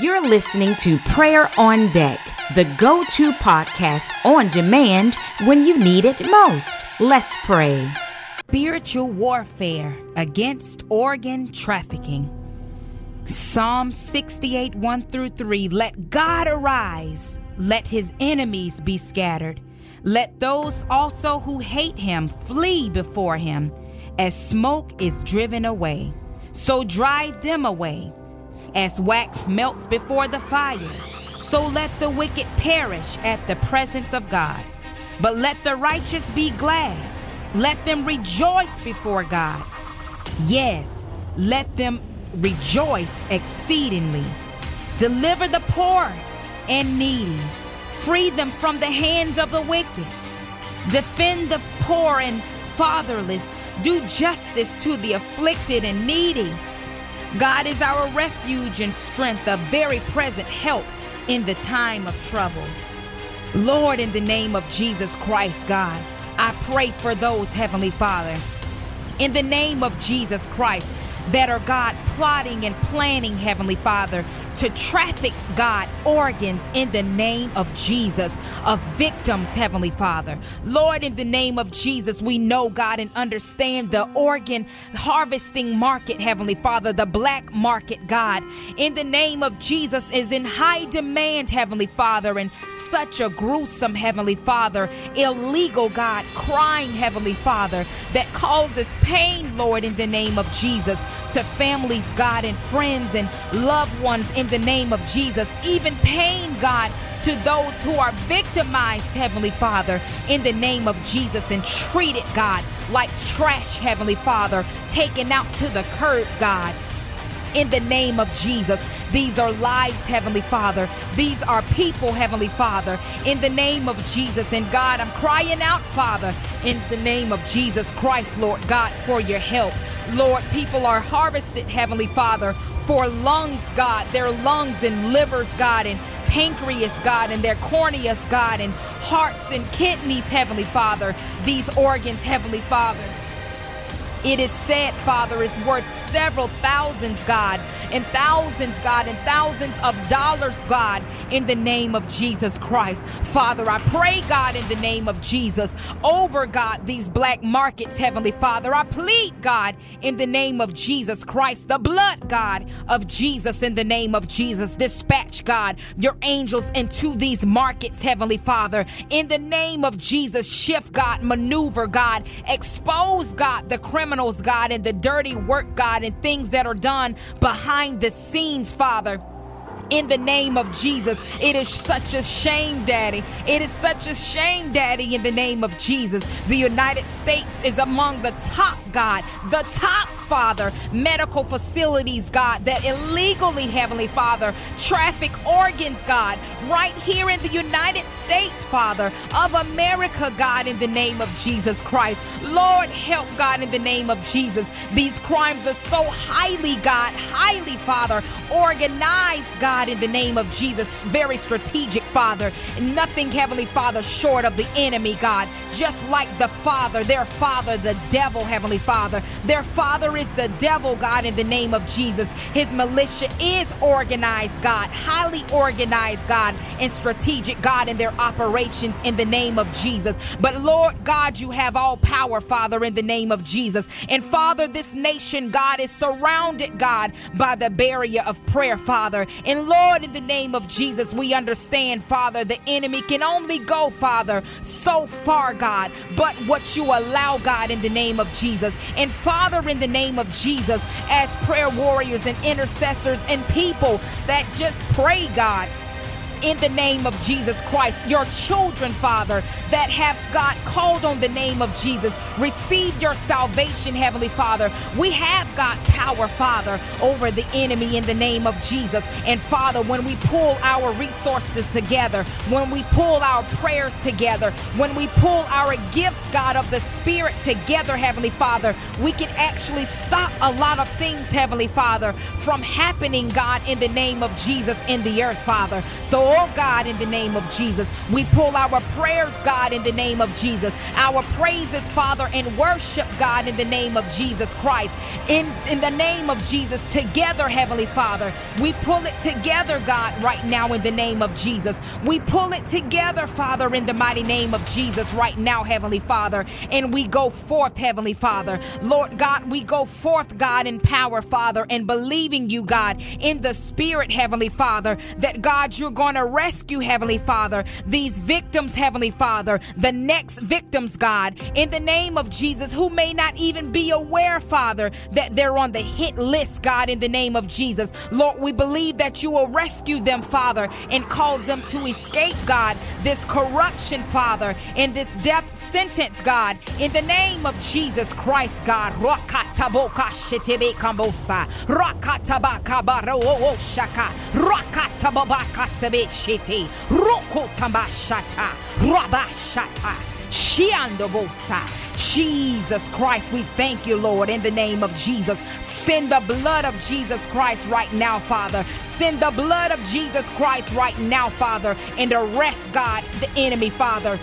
You're listening to Prayer on Deck, the go to podcast on demand when you need it most. Let's pray. Spiritual warfare against organ trafficking. Psalm 68 1 through 3 Let God arise, let his enemies be scattered. Let those also who hate him flee before him, as smoke is driven away. So drive them away, as wax melts before the fire. So let the wicked perish at the presence of God. But let the righteous be glad. Let them rejoice before God. Yes, let them rejoice exceedingly. Deliver the poor and needy. Free them from the hands of the wicked. Defend the poor and fatherless. Do justice to the afflicted and needy. God is our refuge and strength, a very present help in the time of trouble. Lord, in the name of Jesus Christ, God, I pray for those, Heavenly Father. In the name of Jesus Christ, that are God plotting and planning, Heavenly Father, to traffic God organs in the name of Jesus, of victims, Heavenly Father. Lord, in the name of Jesus, we know, God, and understand the organ harvesting market, Heavenly Father, the black market, God, in the name of Jesus, is in high demand, Heavenly Father, and such a gruesome, Heavenly Father, illegal, God, crying, Heavenly Father, that causes pain, Lord, in the name of Jesus to families, God, and friends and loved ones in the name of Jesus. Even pain, God, to those who are victimized, Heavenly Father, in the name of Jesus and treated, God, like trash, Heavenly Father, taken out to the curb, God in the name of Jesus. These are lives, Heavenly Father. These are people, Heavenly Father, in the name of Jesus. And God, I'm crying out, Father, in the name of Jesus Christ, Lord God, for your help. Lord, people are harvested, Heavenly Father, for lungs, God, their lungs and livers, God, and pancreas, God, and their corneas, God, and hearts and kidneys, Heavenly Father, these organs, Heavenly Father. It is said, Father, is worth several thousands, God, and thousands, God, and thousands of dollars, God, in the name of Jesus Christ. Father, I pray, God, in the name of Jesus, over, God, these black markets, Heavenly Father. I plead, God, in the name of Jesus Christ, the blood, God, of Jesus, in the name of Jesus. Dispatch, God, your angels into these markets, Heavenly Father, in the name of Jesus. Shift, God, maneuver, God, expose, God, the criminals, God, and the dirty work, God, and things that are done behind the scenes, Father in the name of Jesus. It is such a shame, Daddy. It is such a shame, Daddy, in the name of Jesus. The United States is among the top, God, the top, Father, medical facilities, God, that illegally, Heavenly Father, traffic organs, God, right here in the United States, Father, of America, God, in the name of Jesus Christ. Lord, help, God, in the name of Jesus. These crimes are so highly, God, highly, Father, organized, God, in the name of Jesus. Very strategic, Father. Nothing, Heavenly Father, short of the enemy, God. Just like the Father, their Father, the devil, Heavenly Father. Their Father is the devil, God, in the name of Jesus. His militia is organized, God, highly organized, God, and strategic, God, in their operations in the name of Jesus. But Lord God, you have all power, Father, in the name of Jesus. And Father, this nation, God, is surrounded, God, by the barrier of prayer, Father. And Lord, in the name of Jesus, we understand, Father, the enemy can only go, Father, so far, God, but what you allow, God, in the name of Jesus. And Father, in the name of Jesus, as prayer warriors and intercessors and people that just pray, God, in the name of Jesus Christ. Your children, Father, that have God called on the name of Jesus, receive your salvation, Heavenly Father. We have got power, Father, over the enemy in the name of Jesus. And Father, when we pull our resources together, when we pull our prayers together, when we pull our gifts, God, of the Spirit together, Heavenly Father, we can actually stop a lot of things, Heavenly Father, from happening, God, in the name of Jesus in the earth, Father. So, Oh God, in the name of Jesus, we pull our prayers, God, in the name of Jesus. Our praises, Father, and worship, God, in the name of Jesus Christ. In, in the name of Jesus, together, Heavenly Father, we pull it together, God, right now in the name of Jesus. We pull it together, Father, in the mighty name of Jesus, right now, Heavenly Father. And we go forth, Heavenly Father. Lord God, we go forth, God, in power, Father, and believing you, God, in the Spirit, Heavenly Father, that God, you're going to rescue, Heavenly Father, these victims, Heavenly Father, the next victims, God, in the name of Jesus, who may not even be aware, Father, that they're on the hit list, God, in the name of Jesus. Lord, we believe that you will rescue them, Father, and cause them to escape, God, this corruption, Father, and this death sentence, God, in the name of Jesus Christ, God. Shete. Rokotabashata. Rabashata. Shiandobosa. Jesus Christ, we thank you, Lord, in the name of Jesus. Send the blood of Jesus Christ right now, Father. Send the blood of Jesus Christ right now, Father, and arrest, God, the enemy, Father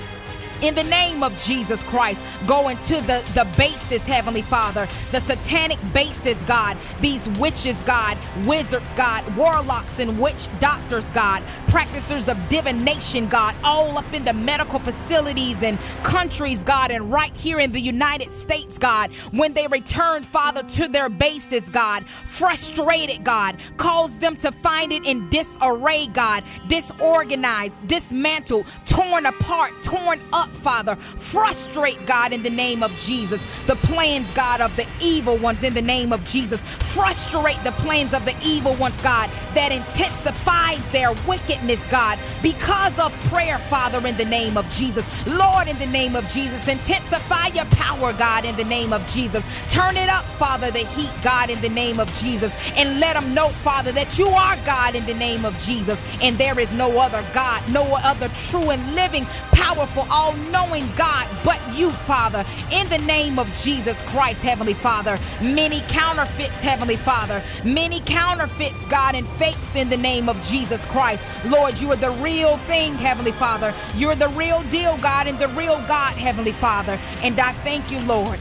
in the name of Jesus Christ. Go into the, the bases, Heavenly Father, the satanic bases, God, these witches, God, wizards, God, warlocks and witch doctors, God, practitioners of divination, God, all up in the medical facilities and countries, God, and right here in the United States, God, when they return, Father, to their bases, God, frustrated, God, cause them to find it in disarray, God, disorganized, dismantled, torn apart, torn up, Father. Frustrate, God, in the name of Jesus, the plans, God, of the evil ones in the name of Jesus. Frustrate the plans of the evil ones, God, that intensifies their wickedness, God, because of prayer, Father, in the name of Jesus. Lord, in the name of Jesus, intensify your power, God, in the name of Jesus. Turn it up, Father, the heat, God, in the name of Jesus. And let them know, Father, that you are God in the name of Jesus. And there is no other God, no other true and living, powerful, all knowing God but you, Father. In the name of Jesus Christ, Heavenly Father. Many counterfeits, Heavenly Father. Many counterfeits, God, and fakes in the name of Jesus Christ. Lord, you are the real thing, Heavenly Father. You're the real deal, God, and the real God, Heavenly Father. And I thank you, Lord.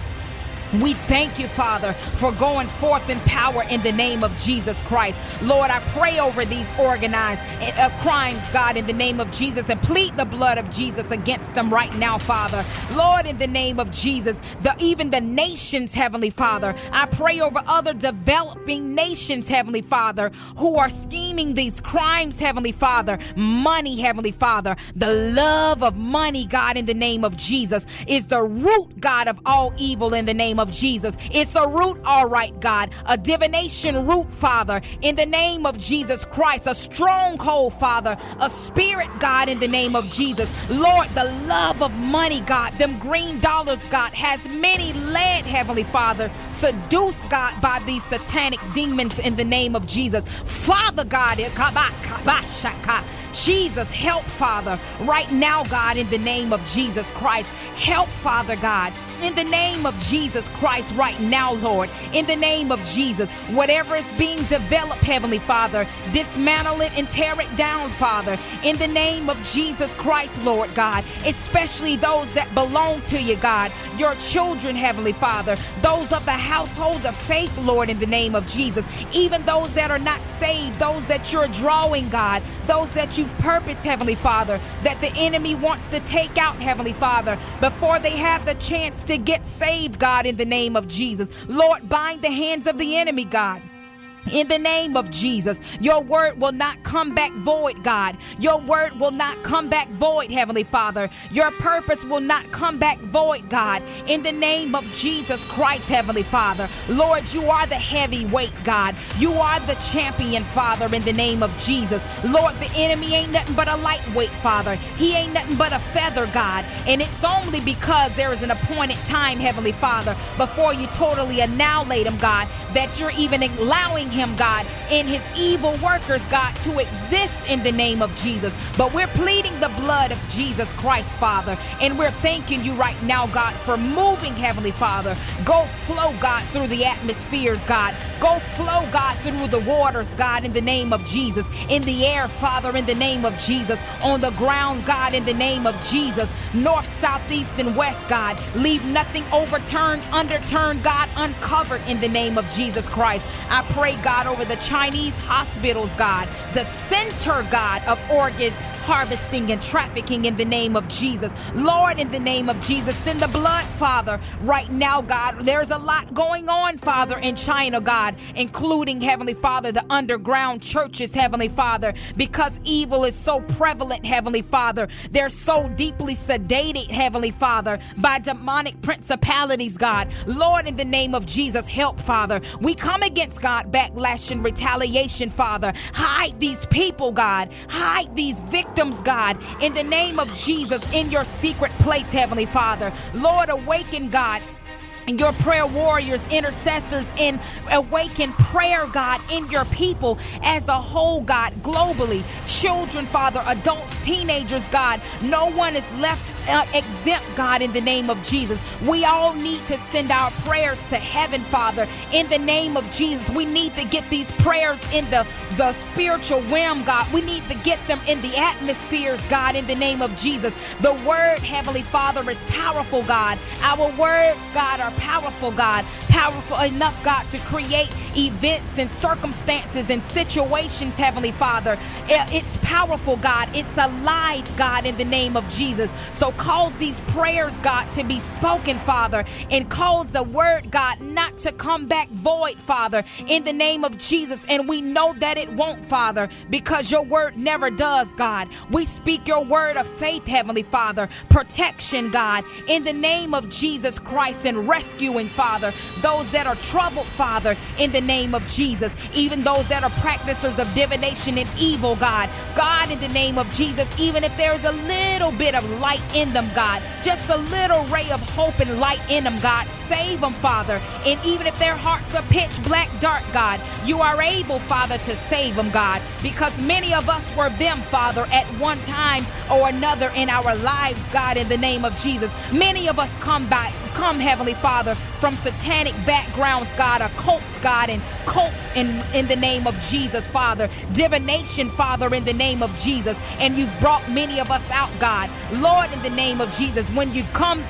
We thank you, Father, for going forth in power in the name of Jesus Christ. Lord, I pray over these organized uh, crimes, God, in the name of Jesus, and plead the blood of Jesus against them right now, Father. Lord, in the name of Jesus, the even the nations, Heavenly Father, I pray over other developing nations, Heavenly Father, who are scheming these crimes, Heavenly Father. Money, Heavenly Father, the love of money, God, in the name of Jesus, is the root, God, of all evil in the name of Jesus. It's a root, all right, God, a divination root, Father, in the name of Jesus Christ, a stronghold, Father, a spirit, God, in the name of Jesus. Lord, the love of money, God, them green dollars, God, has many led, Heavenly Father, seduced, God, by these satanic demons in the name of Jesus. Father God, eh, Jesus, help, Father, right now, God, in the name of Jesus Christ. Help, Father God in the name of Jesus Christ right now, Lord. In the name of Jesus, whatever is being developed, Heavenly Father, dismantle it and tear it down, Father. In the name of Jesus Christ, Lord God, especially those that belong to you, God, your children, Heavenly Father, those of the household of faith, Lord, in the name of Jesus, even those that are not saved, those that you're drawing, God, those that you've purposed, Heavenly Father, that the enemy wants to take out, Heavenly Father, before they have the chance to get saved, God, in the name of Jesus. Lord, bind the hands of the enemy, God. In the name of Jesus, your word will not come back void, God. Your word will not come back void, Heavenly Father. Your purpose will not come back void, God. In the name of Jesus Christ, Heavenly Father. Lord, you are the heavyweight, God. You are the champion, Father, in the name of Jesus. Lord, the enemy ain't nothing but a lightweight, Father. He ain't nothing but a feather, God. And it's only because there is an appointed time, Heavenly Father, before you totally annihilate him, God, that you're even allowing him, God, and his evil workers, God, to exist in the name of Jesus. But we're pleading the blood of Jesus Christ, Father, and we're thanking you right now, God, for moving, Heavenly Father. Go flow, God, through the atmospheres, God. Go flow, God, through the waters, God, in the name of Jesus. In the air, Father, in the name of Jesus. On the ground, God, in the name of Jesus. North, south, east, and west, God. Leave nothing overturned, underturned, God, uncovered in the name of Jesus Christ. I pray, God, over the Chinese hospitals, God, the center, God, of organ harvesting and trafficking in the name of Jesus. Lord, in the name of Jesus, send the blood, Father, right now, God. There's a lot going on, Father, in China, God, including, Heavenly Father, the underground churches, Heavenly Father, because evil is so prevalent, Heavenly Father. They're so deeply sedated, Heavenly Father, by demonic principalities, God. Lord, in the name of Jesus, help, Father. We come against, God, backlash and retaliation, Father. Hide these people, God. Hide these victims victims, God, in the name of Jesus, in your secret place, Heavenly Father. Lord, awaken, God and your prayer warriors, intercessors, in awaken prayer, God, in your people as a whole, God, globally. Children, Father, adults, teenagers, God. No one is left uh, exempt, God, in the name of Jesus. We all need to send our prayers to heaven, Father, in the name of Jesus. We need to get these prayers in the, the spiritual realm, God. We need to get them in the atmospheres, God, in the name of Jesus. The word, Heavenly Father, is powerful, God. Our words, God, are powerful, God. Powerful enough, God, to create events and circumstances and situations, Heavenly Father. It's powerful, God. It's alive, God, in the name of Jesus. So cause these prayers, God, to be spoken, Father, and cause the word, God, not to come back void, Father, in the name of Jesus. And we know that it won't, Father, because your word never does, God. We speak your word of faith, Heavenly Father, protection, God, in the name of Jesus Christ, and rescuing, Father, those that are troubled, Father, in the name of Jesus, even those that are practicers of divination and evil, God. God, in the name of Jesus, even if there's a little bit of light in in them, God. Just a little ray of hope and light in them, God. Save them, Father. And even if their hearts are pitch black dark, God, you are able, Father, to save them, God. Because many of us were them, Father, at one time or another in our lives, God, in the name of Jesus. Many of us come by, come, Heavenly Father, from satanic backgrounds, God, occults, God, and cults in, in the name of Jesus, Father. Divination, Father, in the name of Jesus. And you brought many of us out, God. Lord, in the name of Jesus, when you come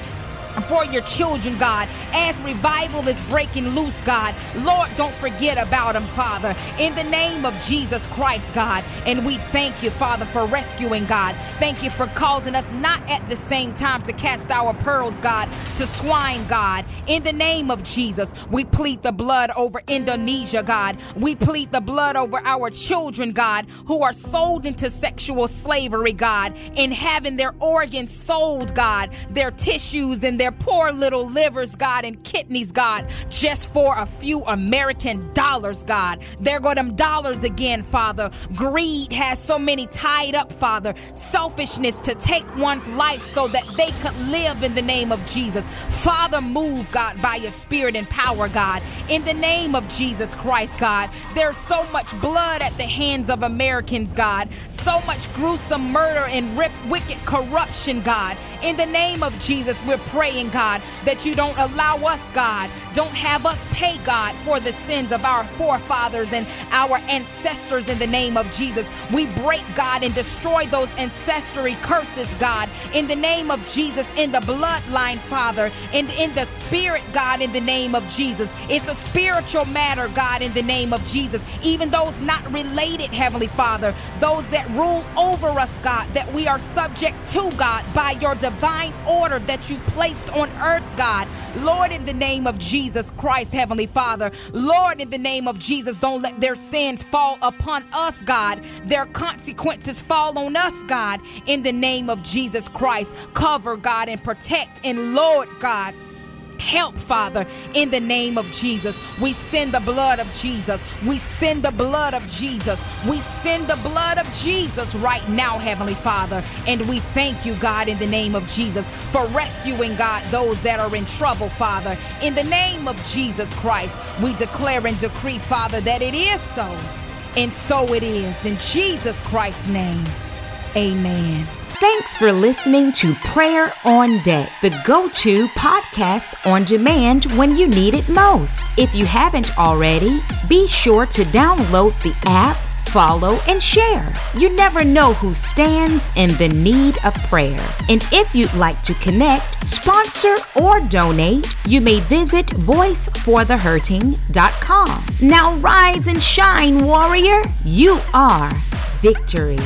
for your children, God, as revival is breaking loose, God. Lord, don't forget about them, Father, in the name of Jesus Christ, God. And we thank you, Father, for rescuing, God. Thank you for causing us not at the same time to cast our pearls, God, to swine, God. In the name of Jesus, we plead the blood over Indonesia, God. We plead the blood over our children, God, who are sold into sexual slavery, God, and having their organs sold, God, their tissues and their their poor little livers, God, and kidneys, God, just for a few American dollars, God. There go them dollars again, Father. Greed has so many tied up, Father. Selfishness to take one's life so that they could live in the name of Jesus. Father, move, God, by your spirit and power, God. In the name of Jesus Christ, God. There's so much blood at the hands of Americans, God. So much gruesome murder and rip, wicked corruption, God. In the name of Jesus, we're praying, God, that you don't allow us, God, don't have us pay, God, for the sins of our forefathers and our ancestors in the name of Jesus. We break, God, and destroy those ancestry curses, God, in the name of Jesus, in the bloodline, Father, and in the spirit, God, in the name of Jesus. It's a spiritual matter, God, in the name of Jesus. Even those not related, Heavenly Father, those that rule over us, God, that we are subject to, God, by your divine order that you've placed on earth, God. Lord, in the name of Jesus Christ, Heavenly Father, Lord, in the name of Jesus, don't let their sins fall upon us, God. Their consequences fall on us, God. In the name of Jesus Christ, cover, God, and protect and Lord, God help, Father, in the name of Jesus. We send the blood of Jesus. We send the blood of Jesus. We send the blood of Jesus right now, Heavenly Father. And we thank you, God, in the name of Jesus, for rescuing, God, those that are in trouble, Father. In the name of Jesus Christ, we declare and decree, Father, that it is so. And so it is. In Jesus Christ's name, amen. Thanks for listening to Prayer on Deck, the go to podcast on demand when you need it most. If you haven't already, be sure to download the app, follow, and share. You never know who stands in the need of prayer. And if you'd like to connect, sponsor, or donate, you may visit voiceforthehurting.com. Now rise and shine, warrior. You are victory.